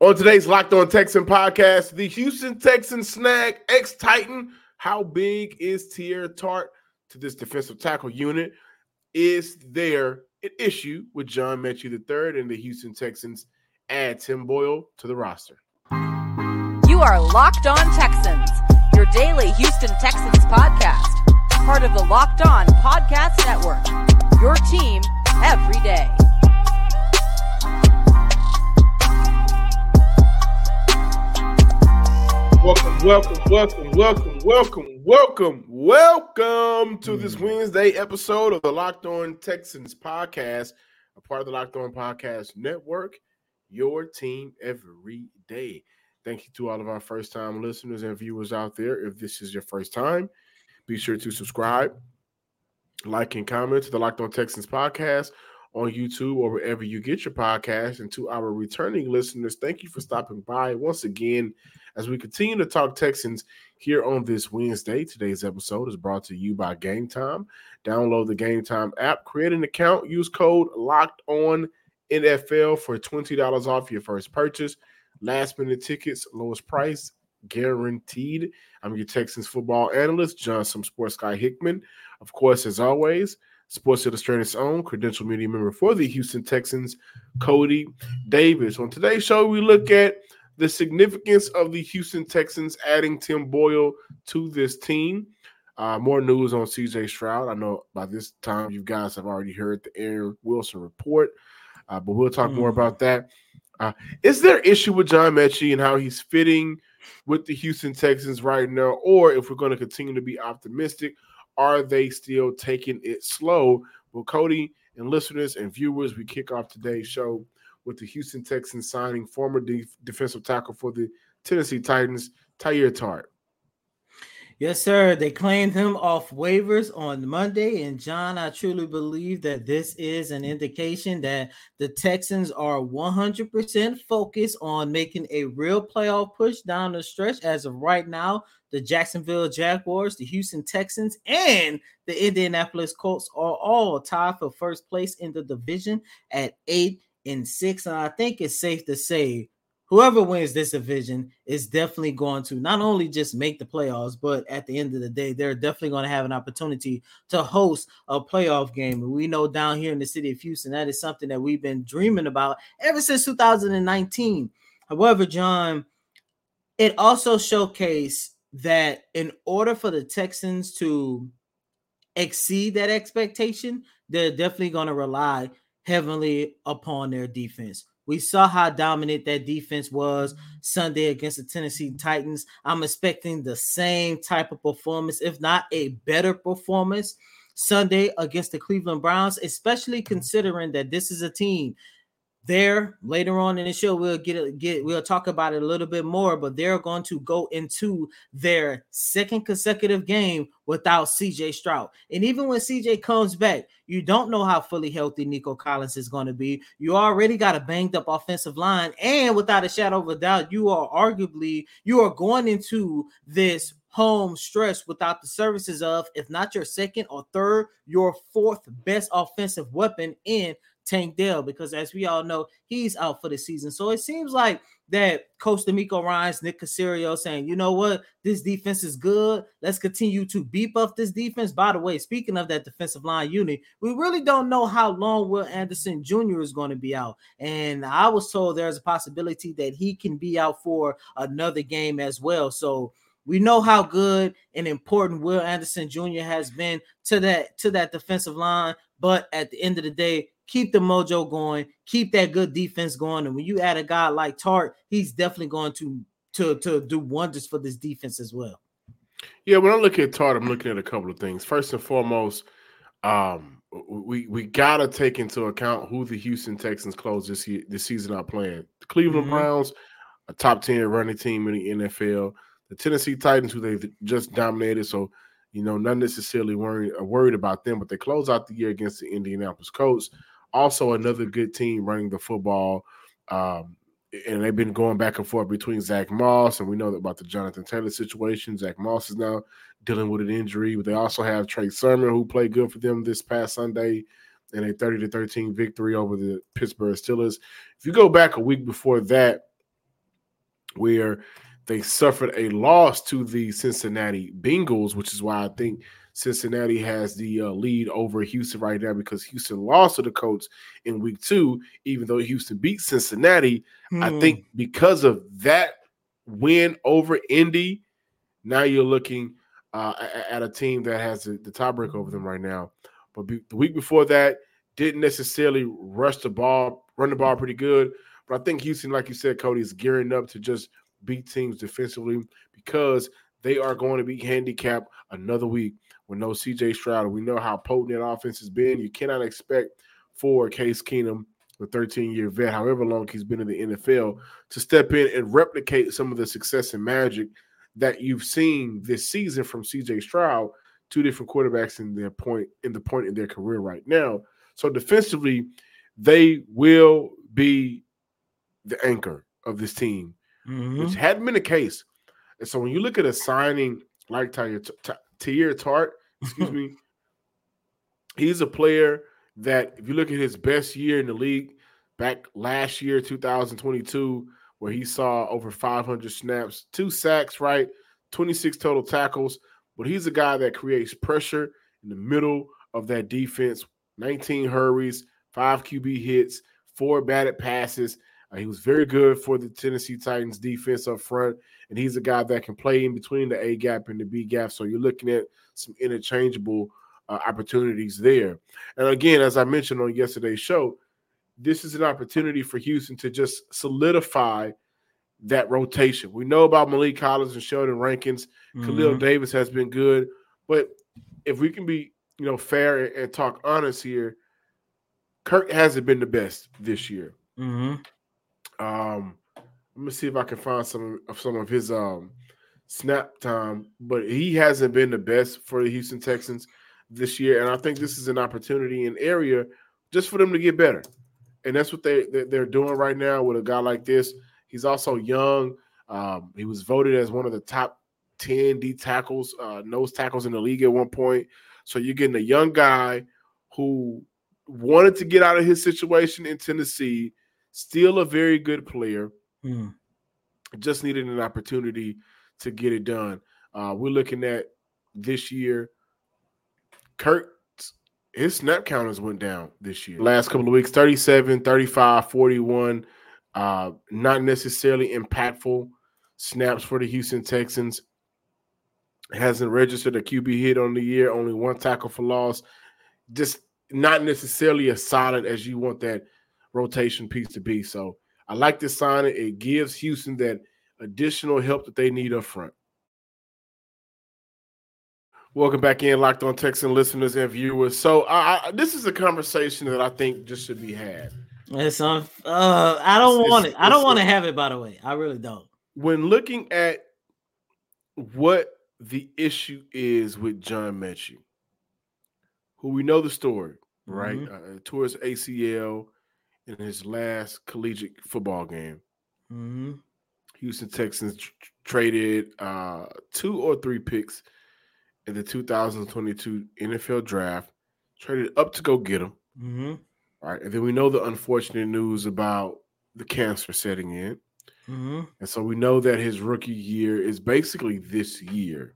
On today's Locked On Texan podcast, the Houston Texans snag ex Titan. How big is Teair Tart to this defensive tackle unit? Is there an issue with John Metchie III and the Houston Texans add Tim Boyle to the roster? You are Locked On Texans, your daily Houston Texans podcast, part of the Locked On Podcast Network. Your team every day. Welcome, welcome, welcome, welcome, welcome, welcome, welcome to this mm. Wednesday episode of the Locked On Texans podcast, a part of the Locked On Podcast Network, your team every day. Thank you to all of our first time listeners and viewers out there. If this is your first time, be sure to subscribe, like, and comment to the Locked On Texans podcast on YouTube or wherever you get your podcast. And to our returning listeners, thank you for stopping by once again as we continue to talk Texans here on this Wednesday. Today's episode is brought to you by Game Time. Download the Game Time app, create an account, use code Locked On NFL for twenty dollars off your first purchase. Last minute tickets, lowest price guaranteed. I'm your Texans football analyst, Johnson Sports Guy Hickman. Of course, as always, Sports Illustrated's own credential media member for the Houston Texans, Coty Davis. On today's show, we look at the significance of the Houston Texans adding Tim Boyle to this team. Uh, more news on CJ Stroud. I know by this time you guys have already heard the Aaron Wilson report, uh, but we'll talk mm. more about that. Uh, is there issue with John Metchie and how he's fitting with the Houston Texans right now, or if we're going to continue to be optimistic, are they still taking it slow? Well, Coty and listeners and viewers, we kick off today's show with the Houston Texans signing former defensive tackle for the Tennessee Titans, Teair Tart. Yes, sir. They claimed him off waivers on Monday. And John, I truly believe that this is an indication that the Texans are 100% focused on making a real playoff push down the stretch. As of right now, the Jacksonville Jaguars, the Houston Texans, and the Indianapolis Colts are all tied for first place in the division at eight in six. And I think it's safe to say whoever wins this division is definitely going to not only just make the playoffs, but at the end of the day, they're definitely going to have an opportunity to host a playoff game. And we know down here in the city of Houston, that is something that we've been dreaming about ever since 2019. However, John, it also showcased that in order for the Texans to exceed that expectation, they're definitely going to rely heavily upon their defense. We saw how dominant that defense was Sunday against the Tennessee Titans. I'm expecting the same type of performance, if not a better performance, Sunday against the Cleveland Browns, especially considering that this is a team there later on in the show we'll get get we'll talk about it a little bit more but they're going to go into their second consecutive game without CJ Stroud. And even when CJ comes back you don't know how fully healthy Nico Collins is going to be. You already got a banged up offensive line and without a shadow of a doubt you are arguably you are going into this home stretch without the services of if not your second or third your fourth best offensive weapon in Tank Dell because, as we all know, he's out for the season. So it seems like that Coach DeMeco Ryans, Nick Caserio saying, you know what, this defense is good. Let's continue to beef up this defense. By the way, speaking of that defensive line unit, we really don't know how long Will Anderson Jr. is going to be out. And I was told there's a possibility that he can be out for another game as well. So we know how good and important Will Anderson Jr. has been to that to that defensive line, but at the end of the day, keep the mojo going, keep that good defense going. And when you add a guy like Tart, he's definitely going to to to do wonders for this defense as well. Yeah, when I look at Tart, I'm looking at a couple of things. First and foremost, um, we we gotta take into account who the Houston Texans close this year, this season are playing. The Cleveland mm-hmm. Browns, a top ten running team in the NFL. The Tennessee Titans, who they've just dominated, so you know, not necessarily worried worried about them, but they close out the year against the Indianapolis Colts also another good team running the football. Um, and they've been going back and forth between Zach Moss and we know about the Jonathan Taylor situation. Zach Moss is now dealing with an injury, but they also have Trey Sermon who played good for them this past Sunday in a 30 to 13 victory over the Pittsburgh Steelers. If you go back a week before that, where they suffered a loss to the Cincinnati Bengals, which is why I think Cincinnati has the uh, lead over Houston right now because Houston lost to the Colts in week two, even though Houston beat Cincinnati. Hmm. I think because of that win over Indy, now you're looking uh, at a team that has the, the tiebreak over them right now. But be, the week before that, didn't necessarily rush the ball, run the ball pretty good. But I think Houston, like you said, Coty, is gearing up to just beat teams defensively because they are going to be handicapped another week with no CJ Stroud. We know how potent that offense has been. You cannot expect for Case Keenum, the 13 year vet, however long he's been in the NFL, to step in and replicate some of the success and magic that you've seen this season from CJ Stroud, two different quarterbacks in their point in the point in their career right now. So defensively, they will be the anchor of this team, mm-hmm. which hadn't been the case. And so when you look at a signing like Teair Tart, excuse me, he's a player that if you look at his best year in the league back last year, 2022, where he saw over 500 snaps, two sacks, right, 26 total tackles. But he's a guy that creates pressure in the middle of that defense. 19 hurries, five QB hits, four batted passes. Uh, he was very good for the Tennessee Titans defense up front, and he's a guy that can play in between the A gap and the B gap. So you're looking at some interchangeable uh, opportunities there. And again, as I mentioned on yesterday's show, this is an opportunity for Houston to just solidify that rotation. We know about Maliek Collins and Sheldon Rankins. Mm-hmm. Khalil Davis has been good, but if we can be, you know, fair and, and talk honest here, Kurt hasn't been the best this year. Mm-hmm. Um, let me see if I can find some of some of his um snap time, but he hasn't been the best for the Houston Texans this year, and I think this is an opportunity in area just for them to get better, and that's what they they're doing right now with a guy like this. He's also young. Um, he was voted as one of the top ten D tackles, uh, nose tackles in the league at one point. So you're getting a young guy who wanted to get out of his situation in Tennessee Still a very good player. Mm. Just needed an opportunity to get it done. Uh, we're looking at this year. Kurt, his snap counters went down this year. Last couple of weeks 37, 35, 41. Uh, not necessarily impactful snaps for the Houston Texans. Hasn't registered a QB hit on the year, only one tackle for loss. Just not necessarily as solid as you want that rotation piece to be. So I like this signing. It gives Houston that additional help that they need up front. Welcome back in, Locked On Texan listeners and viewers. So I, I, this is a conversation that I think just should be had. It's. Uh, I don't it's, want it. I don't want to have it. By the way, I really don't. When looking at what the issue is with John Metchie, who we know the story, right? Mm-hmm. Uh, towards ACL, in his last collegiate football game. Mm-hmm. Houston Texans tr- traded uh, two or three picks in the 2022 NFL draft, traded up to go get him. Mm-hmm. Right. And then we know the unfortunate news about the cancer setting in. Mm-hmm. And so we know that his rookie year is basically this year.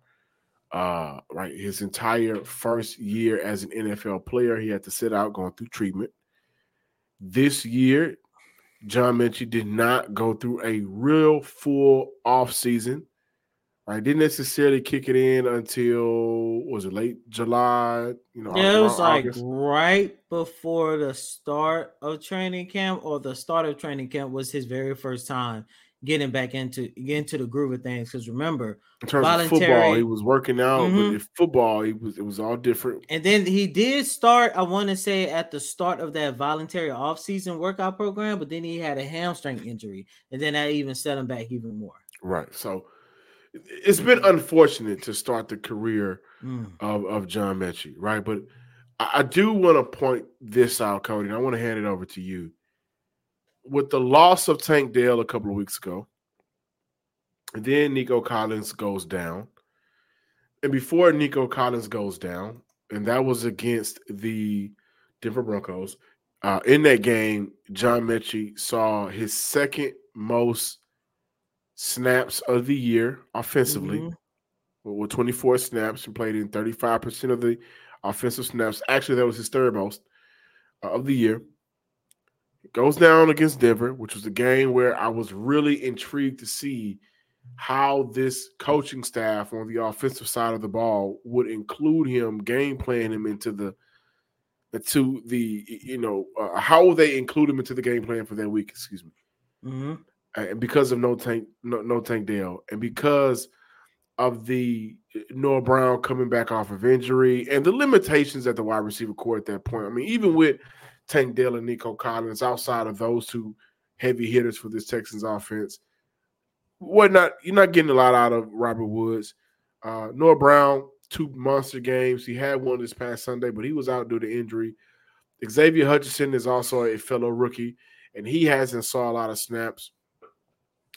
Uh, right. His entire first year as an NFL player, he had to sit out going through treatment. This year, John Metchie did not go through a real full off season. I didn't necessarily kick it in until was it late July? You know, yeah, it was like right before the start of training camp, or the start of training camp was his very first time getting back into get into the groove of things. Because remember, in terms of football, he was working out, mm-hmm. but football, he was it was all different. And then he did start, I want to say, at the start of that voluntary off-season workout program, but then he had a hamstring injury, and then that even set him back even more. Right. So it's been unfortunate to start the career mm. of, of John Metchie, right? But I, I do want to point this out, Coty, and I want to hand it over to you with the loss of Tank Dell a couple of weeks ago, and then Nico Collins goes down. And before Nico Collins goes down, and that was against the Denver Broncos, uh, in that game, John Metchie saw his second most snaps of the year offensively mm-hmm. with 24 snaps and played in 35% of the offensive snaps. Actually, that was his third most uh, of the year. Goes down against Denver, which was a game where I was really intrigued to see how this coaching staff on the offensive side of the ball would include him, game plan him into the to the you know uh, how will they include him into the game plan for that week? Excuse me. Mm-hmm. And because of no tank, no, no Tank Dell, and because of the uh, Noah Brown coming back off of injury and the limitations at the wide receiver core at that point. I mean, even with Tank Dell and Nico Collins, outside of those two heavy hitters for this Texans offense, what not you're not getting a lot out of Robert Woods. Uh, Noah Brown two monster games. He had one this past Sunday, but he was out due to injury. Xavier Hutchinson is also a fellow rookie, and he hasn't saw a lot of snaps.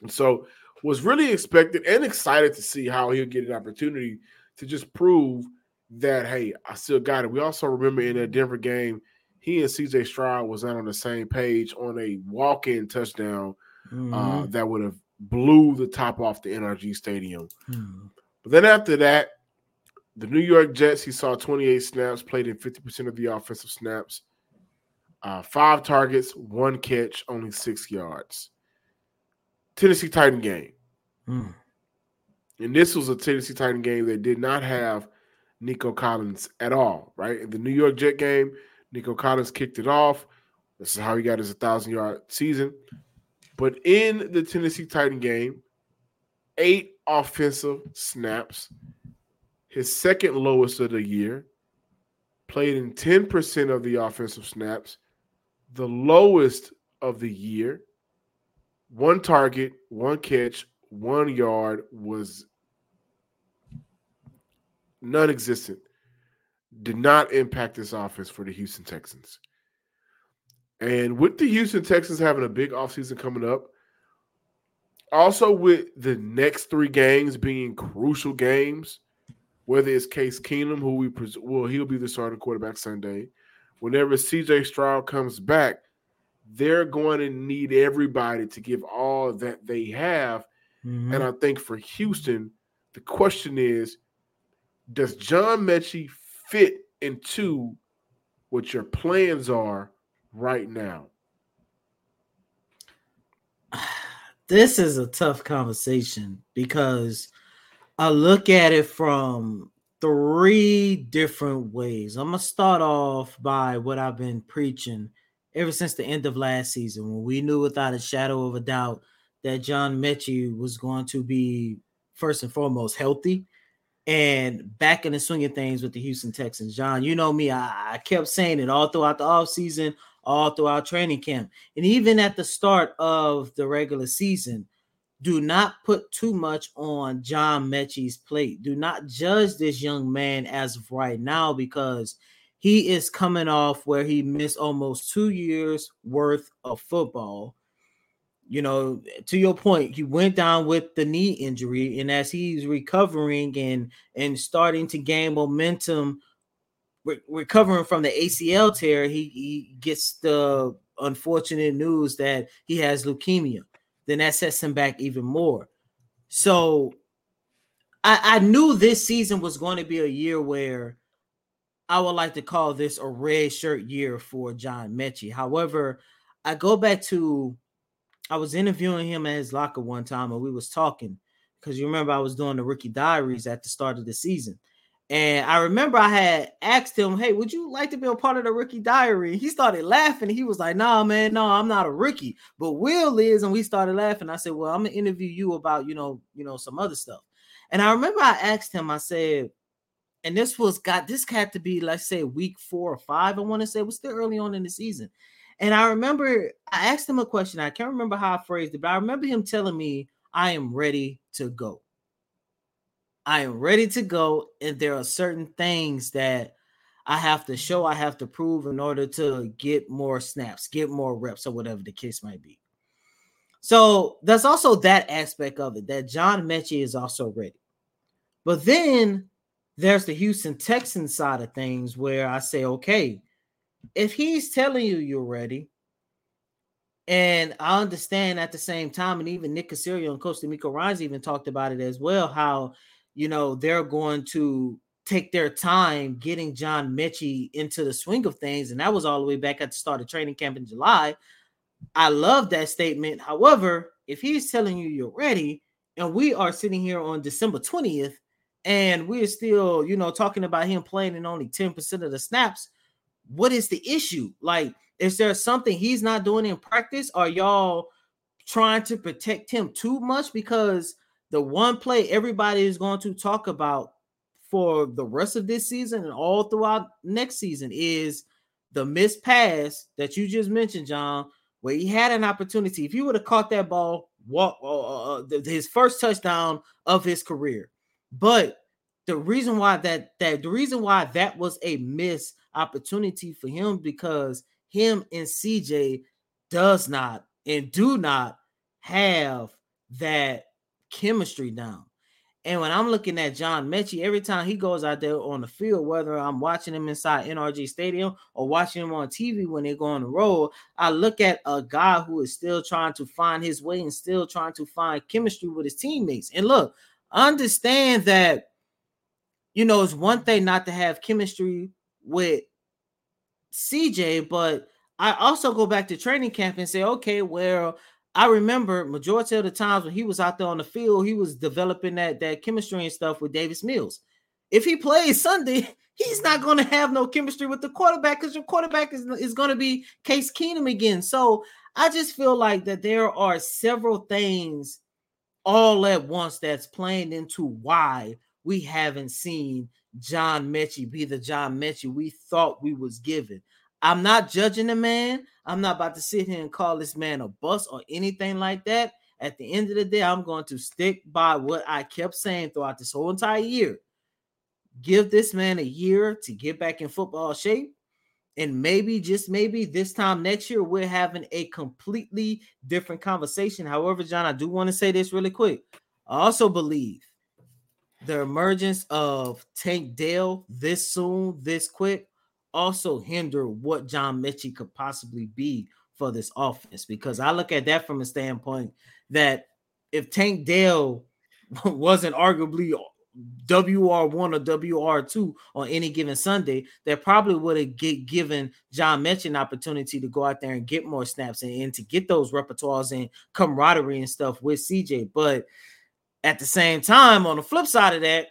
And so was really expected and excited to see how he'll get an opportunity to just prove that hey, I still got it. We also remember in that Denver game, he and CJ Stroud was out on the same page on a walk-in touchdown uh, mm-hmm. uh, that would have blew the top off the NRG Stadium. Mm-hmm. But then after that, the New York Jets, he saw 28 snaps, played in 50% of the offensive snaps, uh, five targets, one catch, only six yards. Tennessee Titan game. Mm. And this was a Tennessee Titan game that did not have Nico Collins at all, right? In the New York Jet game, Nico Collins kicked it off. This is how he got his 1,000 yard season. But in the Tennessee Titan game, eight offensive snaps, his second lowest of the year, played in 10% of the offensive snaps, the lowest of the year, one target, one catch, one yard was non existent. Did not impact this offense for the Houston Texans. And with the Houston Texans having a big offseason coming up, also with the next three games being crucial games, whether it's Case Keenum, who we pres- well, he'll be the starting quarterback Sunday. Whenever CJ Stroud comes back, they're going to need everybody to give all that they have. Mm-hmm. And I think for Houston, the question is, does John Metchie fit into what your plans are right now? This is a tough conversation because I look at it from three different ways. I'm gonna start off by what I've been preaching ever since the end of last season, when we knew without a shadow of a doubt that John Metchie was going to be first and foremost healthy and back in the swing of things with the Houston Texans. John, you know me, I, I kept saying it all throughout the offseason, all throughout training camp, and even at the start of the regular season do not put too much on John Metchie's plate. Do not judge this young man as of right now because he is coming off where he missed almost two years worth of football. You know, to your point, he went down with the knee injury, and as he's recovering and and starting to gain momentum, re- recovering from the ACL tear, he, he gets the unfortunate news that he has leukemia then that sets him back even more. So I, I knew this season was going to be a year where I would like to call this a red shirt year for John Metchie. However, I go back to I was interviewing him at his locker one time and we was talking because you remember I was doing the rookie diaries at the start of the season. And I remember I had asked him, Hey, would you like to be a part of the rookie diary? He started laughing. He was like, Nah, man, no, I'm not a rookie, but Will is. And we started laughing. I said, Well, I'm gonna interview you about, you know, you know, some other stuff. And I remember I asked him, I said, and this was got this had to be, let's say, week four or five. I want to say it was still early on in the season. And I remember I asked him a question. I can't remember how I phrased it, but I remember him telling me, I am ready to go. I am ready to go, and there are certain things that I have to show, I have to prove in order to get more snaps, get more reps, or whatever the case might be. So there's also that aspect of it that John Metchie is also ready. But then there's the Houston Texans side of things where I say, okay, if he's telling you you're ready, And I understand at the same time, and even Nick Caserio and Coach DeMeco Ryans even talked about it as well, how you know they're going to take their time getting John Metchie into the swing of things. And that was all the way back at the start of training camp in July. I love that statement. However, if he's telling you you're ready, and we are sitting here on December 20th, and we're still, you know, talking about him playing in only 10% of the snaps, what is the issue? Like, is there something he's not doing in practice? Are y'all trying to protect him too much? Because the one play everybody is going to talk about for the rest of this season and all throughout next season is the missed pass that you just mentioned, John, where he had an opportunity. If he would have caught that ball, walk uh, uh, uh his first touchdown of his career. But the reason why that that the reason why that was a missed opportunity for him because him and CJ does not and do not have that chemistry down. And when I'm looking at John Metchie, every time he goes out there on the field, whether I'm watching him inside NRG Stadium or watching him on TV when they go on the road, I look at a guy who is still trying to find his way and still trying to find chemistry with his teammates. And look, understand that, you know, it's one thing not to have chemistry with CJ, but I also go back to training camp and say, okay, well, I remember majority of the times when he was out there on the field, he was developing that that chemistry and stuff with Davis Mills. If he plays Sunday, he's not going to have no chemistry with the quarterback because your quarterback is, is going to be Case Keenum again. So I just feel like that there are several things all at once that's playing into why we haven't seen John Metchie be the John Metchie we thought we was given. I'm not judging the man. I'm not about to sit here and call this man a bust or anything like that. At the end of the day, I'm going to stick by what I kept saying throughout this whole entire year. Give this man a year to get back in football shape. And maybe, just maybe, this time next year, we're having a completely different conversation. However, John, I do want to say this really quick. I also believe the emergence of Tank Dell this soon, this quick, also hinder what John Metchie could possibly be for this offense because I look at that from a standpoint that if Tank Dell wasn't arguably WR1 or WR2 on any given Sunday, that probably would have given John Metchie an opportunity to go out there and get more snaps and, and to get those repertoires and camaraderie and stuff with CJ. But at the same time, on the flip side of that,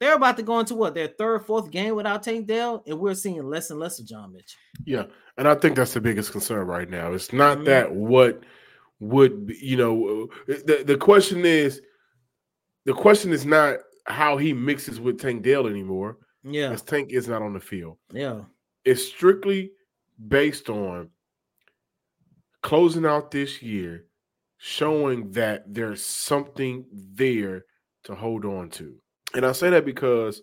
they're about to go into what their third, fourth game without Tank Dell, and we're seeing less and less of John Mitch. Yeah, and I think that's the biggest concern right now. It's not mm-hmm. that what would be, you know the the question is the question is not how he mixes with Tank Dell anymore. Yeah, because Tank is not on the field. Yeah, it's strictly based on closing out this year, showing that there's something there to hold on to. And I say that because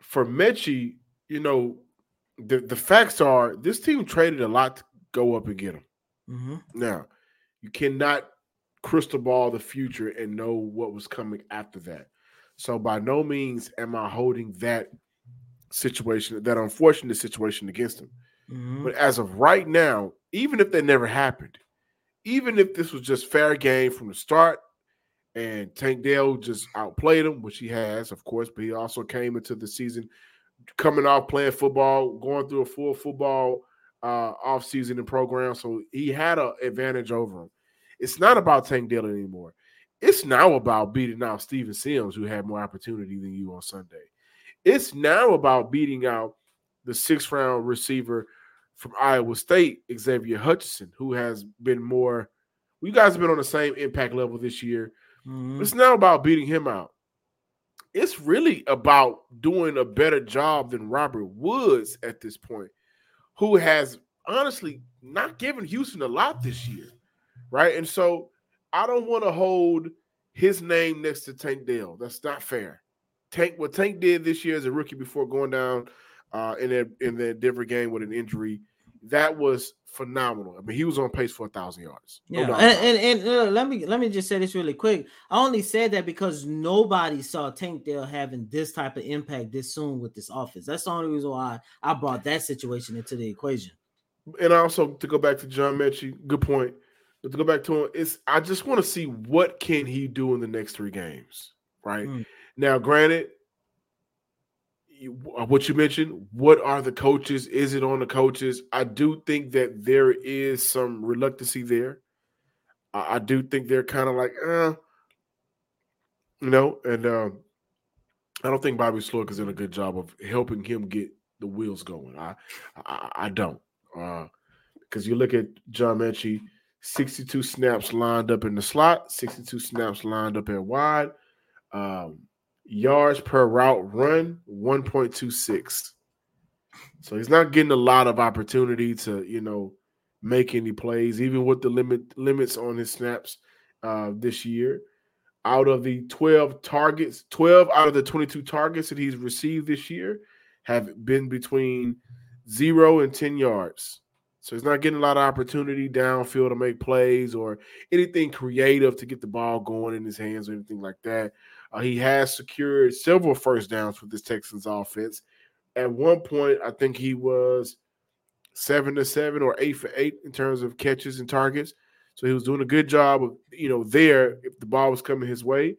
for Metchie, you know, the, the facts are this team traded a lot to go up and get him. Mm-hmm. Now, you cannot crystal ball the future and know what was coming after that. So by no means am I holding that situation, that unfortunate situation against him. Mm-hmm. But as of right now, even if that never happened, even if this was just fair game from the start and Tank Dell just outplayed him, which he has, of course, but he also came into the season coming off playing football, going through a full football uh off season and program. So he had an advantage over him. It's not about Tank Dell anymore. It's now about beating out Steven Sims, who had more opportunity than you on Sunday. It's now about beating out the sixth round receiver from Iowa State, Xavier Hutchinson, who has been more. You guys have been on the same impact level this year. Mm-hmm. It's not about beating him out. It's really about doing a better job than Robert Woods at this point, who has honestly not given Houston a lot this year, right? And so I don't want to hold his name next to Tank Dell. That's not fair. Tank, what Tank did this year as a rookie before going down uh, in that in the Denver game with an injury, that was phenomenal. I mean, he was on pace for a thousand yards. No yeah, and and, and uh, let me let me just say this really quick. I only said that because nobody saw Tank Dell having this type of impact this soon with this offense. That's the only reason why I brought that situation into the equation. and also to go back to John Metchie, good point. But to go back to him, it's I just want to see what can he do in the next three games, right? Mm. Now, granted, what you mentioned, what are the coaches? Is it on the coaches? I do think that there is some reluctancy there. I, I do think they're kind of like, uh, you know, and um, I don't think Bobby Slowik is doing a good job of helping him get the wheels going. I I, I don't. Because uh, you look at John Metchie, 62 snaps lined up in the slot, 62 snaps lined up in wide. Um, yards per route run, 1.26. So he's not getting a lot of opportunity to, you know, make any plays, even with the limit limits on his snaps uh, this year. Out of the 12 targets, 12 out of the 22 targets that he's received this year have been between zero and 10 yards. So he's not getting a lot of opportunity downfield to make plays or anything creative to get the ball going in his hands or anything like that. Uh, he has secured several first downs with this Texans offense. At one point, I think he was seven to seven or eight for eight in terms of catches and targets. So he was doing a good job of, you know, there if the ball was coming his way,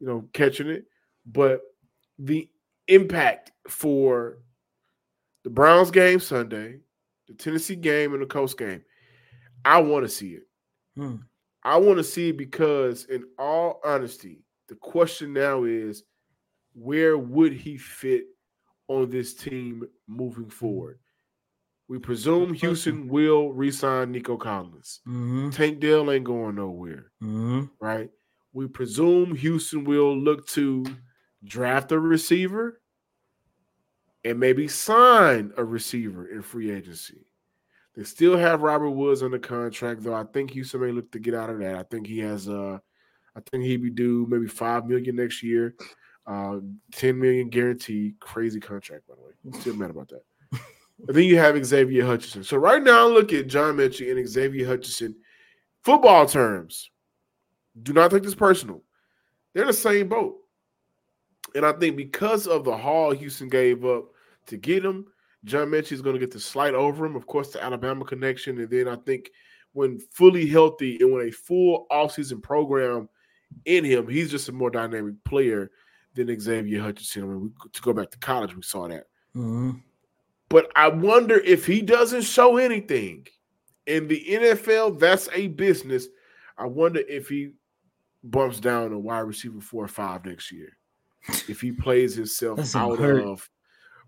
you know, catching it. But the impact for the Browns game Sunday, the Tennessee game, and the Colts game, I want to see it. Hmm. I want to see it because, in all honesty, the question now is where would he fit on this team moving forward? We presume Houston will resign Nico Collins. Mm-hmm. Tank Dell ain't going nowhere, mm-hmm. right? We presume Houston will look to draft a receiver and maybe sign a receiver in free agency. They still have Robert Woods under contract, though. I think Houston may look to get out of that. I think he has uh I think he'd be due maybe five million next year, uh, ten million guaranteed. Crazy contract, by the way. I'm still mad about that. and then you have Xavier Hutchinson. So right now, look at John Metchie and Xavier Hutchinson. Football terms, do not take this personal. They're the same boat. And I think because of the haul Houston gave up to get him, John Metchie is going to get the slight over him. Of course, the Alabama connection. And then I think when fully healthy and when a full offseason program in him, he's just a more dynamic player than Xavier Hutchinson. I mean, we, to go back to college, we saw that. Mm-hmm. But I wonder if he doesn't show anything in the NFL, that's a business. I wonder if he bumps down a wide receiver four or five next year. If he plays himself out hurt. of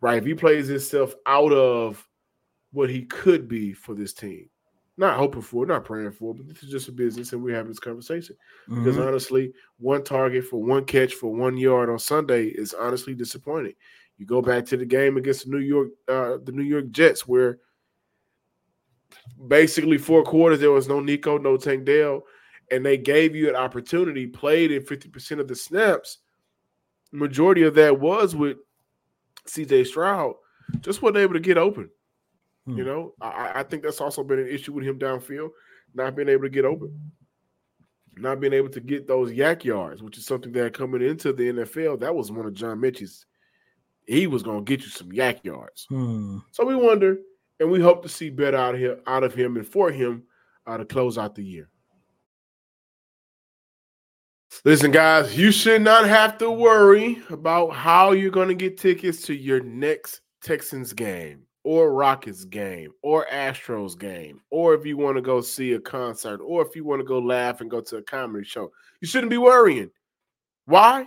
right, if he plays himself out of what he could be for this team. Not hoping for, not praying for, but this is just a business, and we're having this conversation. Mm-hmm. Because honestly, one target for one catch for one yard on Sunday is honestly disappointing. You go back to the game against the New York, uh, the New York Jets, where basically four quarters there was no Nico, no Tank Dell, and they gave you an opportunity, played in 50% of the snaps. Majority of that was with CJ Stroud, just wasn't able to get open. Hmm. You know, I, I, think that's also been an issue with him downfield, not being able to get open, not being able to get those YAC yards, which is something that coming into the NFL, that was one of John Metchie's. He was going to get you some YAC yards. Hmm. So we wonder, and we hope to see better out of him, out of him and for him uh, to close out the year. Listen, guys, you should not have to worry about how you're going to get tickets to your next Texans game or Rockets game or Astros game, or if you want to go see a concert, or if you want to go laugh and go to a comedy show. You shouldn't be worrying. Why?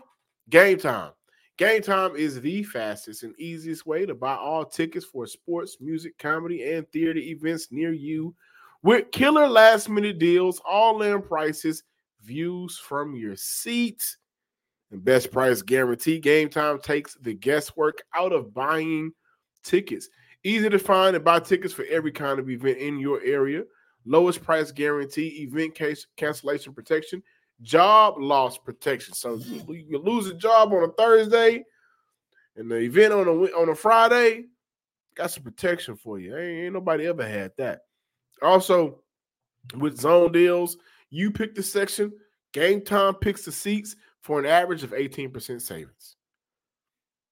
Game time. Game time is the fastest and easiest way to buy all tickets for sports, music, comedy, and theater events near you with killer last minute deals, all in prices, views from your seat, and best price guarantee. Game time takes the guesswork out of buying tickets. Easy to find and buy tickets for every kind of event in your area. Lowest price guarantee, event case cancellation protection, job loss protection. So you lose a job on a Thursday and the event on a on a Friday, got some protection for you. Ain't, ain't nobody ever had that. Also, with zone deals, you pick the section, game time picks the seats for an average of 18% savings.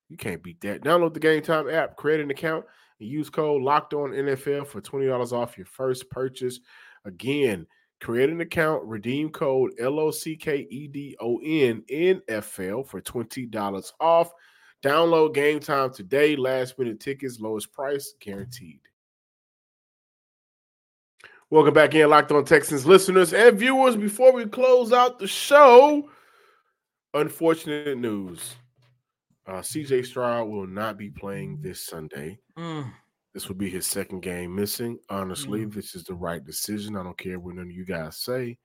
You can't beat that. Download the Game Time app, create an account, Use code locked on NFL for $20 off your first purchase. Again, create an account, redeem code L O C K E D O N NFL for $20 off. Download game time today. Last minute tickets, lowest price guaranteed. Welcome back in, Locked On Texans listeners and viewers. Before we close out the show, unfortunate news. Uh, CJ Stroud will not be playing this Sunday. Mm. This will be his second game missing. Honestly, Mm. this is the right decision. I don't care what none of you guys say.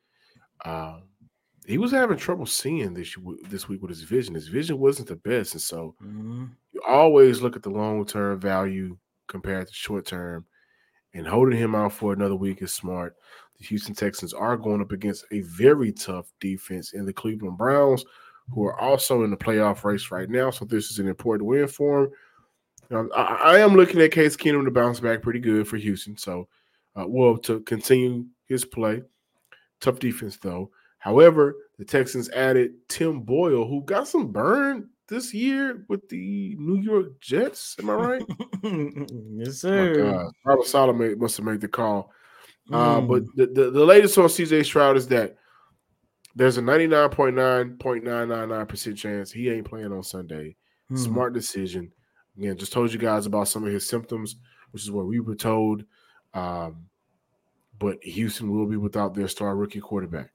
Um, he was having trouble seeing this this week with his vision. His vision wasn't the best, and so Mhm. you always look at the long term value compared to short term. And holding him out for another week is smart. The Houston Texans are going up against a very tough defense in the Cleveland Browns, who are also in the playoff race right now. So this is an important win for him. Um, I, I am looking at Case Keenum to bounce back pretty good for Houston. So, uh, well, to continue his play. Tough defense, though. However, the Texans added Tim Boyle, who got some burn this year with the New York Jets. Am I right? yes, Oh sir. Robert Solomon must have made the call. Uh, Mm. but the, the, the latest on CJ Stroud is that there's a 99.9.999% chance he ain't playing on Sunday. Mm. Smart decision. Again, just told you guys about some of his symptoms, which is what we were told. Um, but Houston will be without their star rookie quarterback.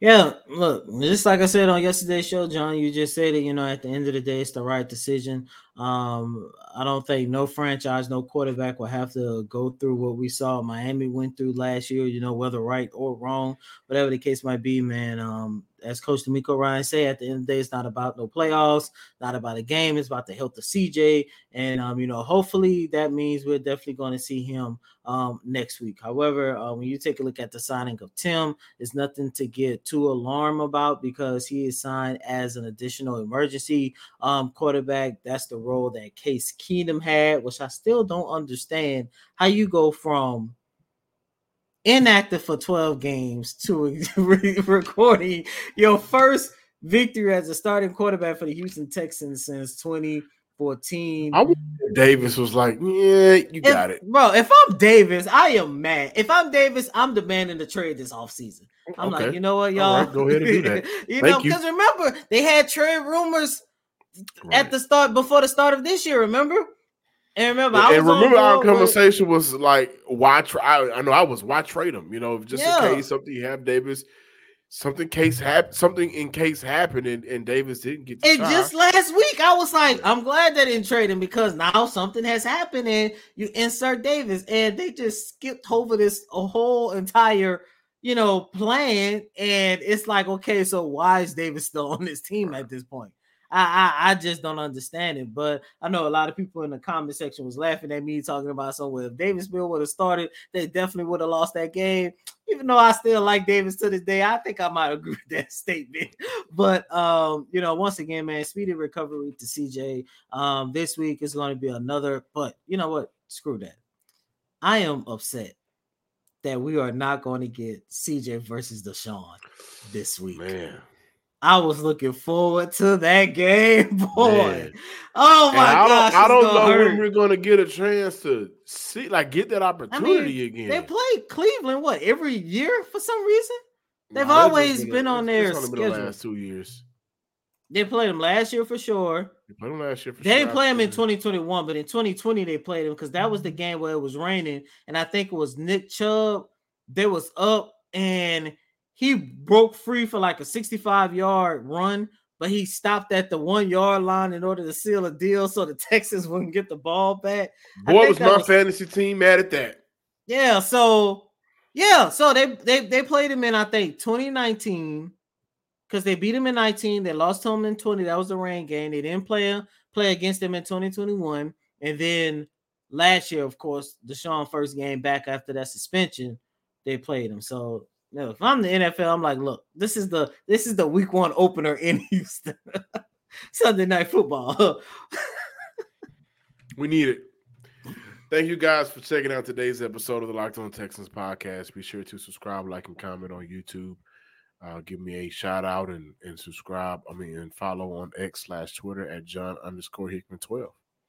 Yeah, look, just like I said on yesterday's show, John, you just said it. You know, at the end of the day, it's the right decision. Um, I don't think no franchise, no quarterback will have to go through what we saw Miami went through last year. You know, whether right or wrong, whatever the case might be, man. Um, as Coach DeMeco Ryan say, at the end of the day, it's not about no playoffs, not about a game. It's about the health of CJ, and um, you know, hopefully that means we're definitely going to see him um next week. However, uh, when you take a look at the signing of Tim, it's nothing to get too alarmed about because he is signed as an additional emergency um quarterback. That's the role that Case Keenum had, which I still don't understand how you go from inactive for 12 games to re- recording your first victory as a starting quarterback for the Houston Texans since 2014. I Davis was like, yeah, you got If- it. Bro, if I'm Davis, I am mad. If I'm Davis, I'm demanding the trade this offseason. I'm like, you know what, All y'all? right, go ahead and do that. you Thank know, because remember, they had trade rumors Right. at the start before the start of this year, remember? And remember, I and remember our board with- conversation was like, why try? I, know I was why trade him? You know, just Yeah. in case something you have Davis, something case hap- something in case happened, and, and Davis didn't get And shot. just last week, I was like, I'm glad they didn't trade him because now something has happened and you insert Davis. And they just skipped over this a whole entire, you know, plan. And it's like, okay, so why is Davis still on this team at this point? I, I I just don't understand it. But I know a lot of people in the comment section was laughing at me talking about somewhere. If Davis Mills would have started, they definitely would have lost that game. Even though I still like Davis to this day, I think I might agree with that statement. But um, you know, once again, man, speedy recovery to CJ. Um, this week is going to be another, but you know what? Screw that. I am upset that we are not going to get CJ versus Deshaun this week. man. I was looking forward to that game, boy. Man. Oh And my I gosh, don't, I don't know hurt. when we're to get a chance to see, like, get that opportunity again. They play Cleveland what every year for some reason. They've always just been on their only been the schedule. last two years. They played them last year for sure. They played them last year. For They didn't sure. play them in 2021, but in 2020 they played them because that was the game where it was raining, and I think it was Nick Chubb. They was up and he broke free for like a 65 yard run, but he stopped at the one yard line in order to seal a deal so the Texans wouldn't get the ball back. Boy, was my was- fantasy team mad at that. Yeah, so yeah, so they they they played him in I think 2019 because they beat him in 19. They lost to him in 20. That was the rain game. They didn't play play against them in 2021, and then last year, of course, Deshaun first game back after that suspension, they played him. So know, if I'm the NFL, I'm like, look, this is the this is the week one opener in Houston. Sunday night football. We need it. Thank you guys for checking out today's episode of the Locked On Texans podcast. Be sure to subscribe, like, and comment on YouTube. Uh, give me a shout out and, and subscribe. I mean, and follow on X slash Twitter at John underscore Hickman 12.